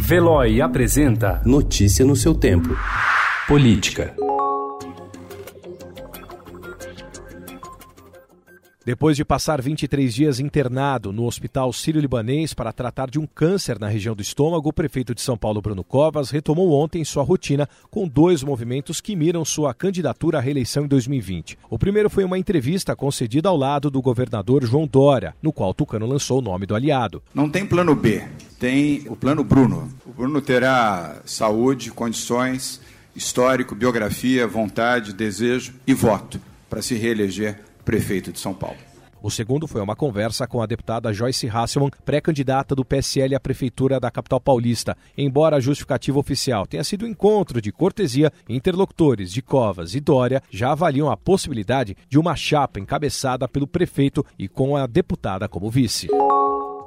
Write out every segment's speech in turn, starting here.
Veloy apresenta Notícia no seu tempo. Política. Depois de passar 23 dias internado no Hospital Sírio-Libanês para tratar de um câncer na região do estômago, o prefeito de São Paulo, Bruno Covas, retomou ontem sua rotina com dois movimentos que miram sua candidatura à reeleição em 2020. O primeiro foi uma entrevista concedida ao lado do governador João Dória, no qual Tucano lançou o nome do aliado. Não tem plano B, tem o plano Bruno. O Bruno terá saúde, condições, histórico, biografia, vontade, desejo e voto para se reeleger prefeito de São Paulo. O segundo foi uma conversa com a deputada Joyce Hasselman, pré-candidata do PSL à prefeitura da capital paulista. Embora a justificativa oficial tenha sido um encontro de cortesia, interlocutores de Covas e Dória já avaliam a possibilidade de uma chapa encabeçada pelo prefeito e com a deputada como vice.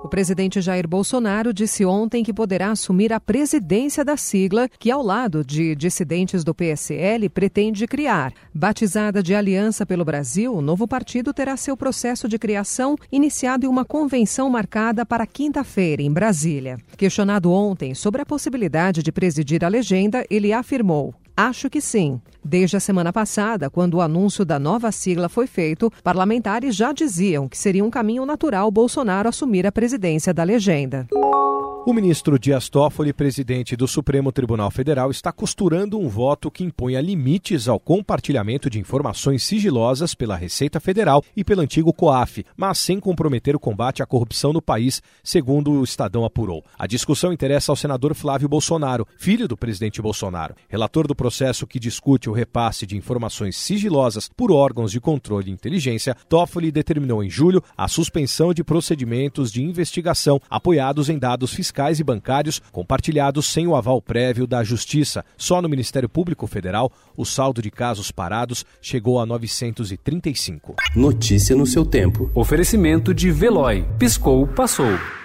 O presidente Jair Bolsonaro disse ontem que poderá assumir a presidência da sigla, que, ao lado de dissidentes do PSL, pretende criar. Batizada de Aliança pelo Brasil, o novo partido terá seu processo de criação iniciado em uma convenção marcada para quinta-feira, em Brasília. Questionado ontem sobre a possibilidade de presidir a legenda, ele afirmou: Acho que sim. Desde a semana passada, quando o anúncio da nova sigla foi feito, parlamentares já diziam que seria um caminho natural Bolsonaro assumir a presidência da legenda. O ministro Dias Toffoli, presidente do Supremo Tribunal Federal, está costurando um voto que imponha limites ao compartilhamento de informações sigilosas pela Receita Federal e pelo antigo COAF, mas sem comprometer o combate à corrupção no país, segundo o Estadão apurou. A discussão interessa ao senador Flávio Bolsonaro, filho do presidente Bolsonaro. Relator do processo que discute o repasse de informações sigilosas por órgãos de controle e inteligência, Toffoli determinou em julho a suspensão de procedimentos de investigação apoiados em dados fiscais fiscais e bancários compartilhados sem o aval prévio da Justiça. Só no Ministério Público Federal, o saldo de casos parados chegou a 935. Notícia no seu tempo. Oferecimento de Veloy. Piscou, passou.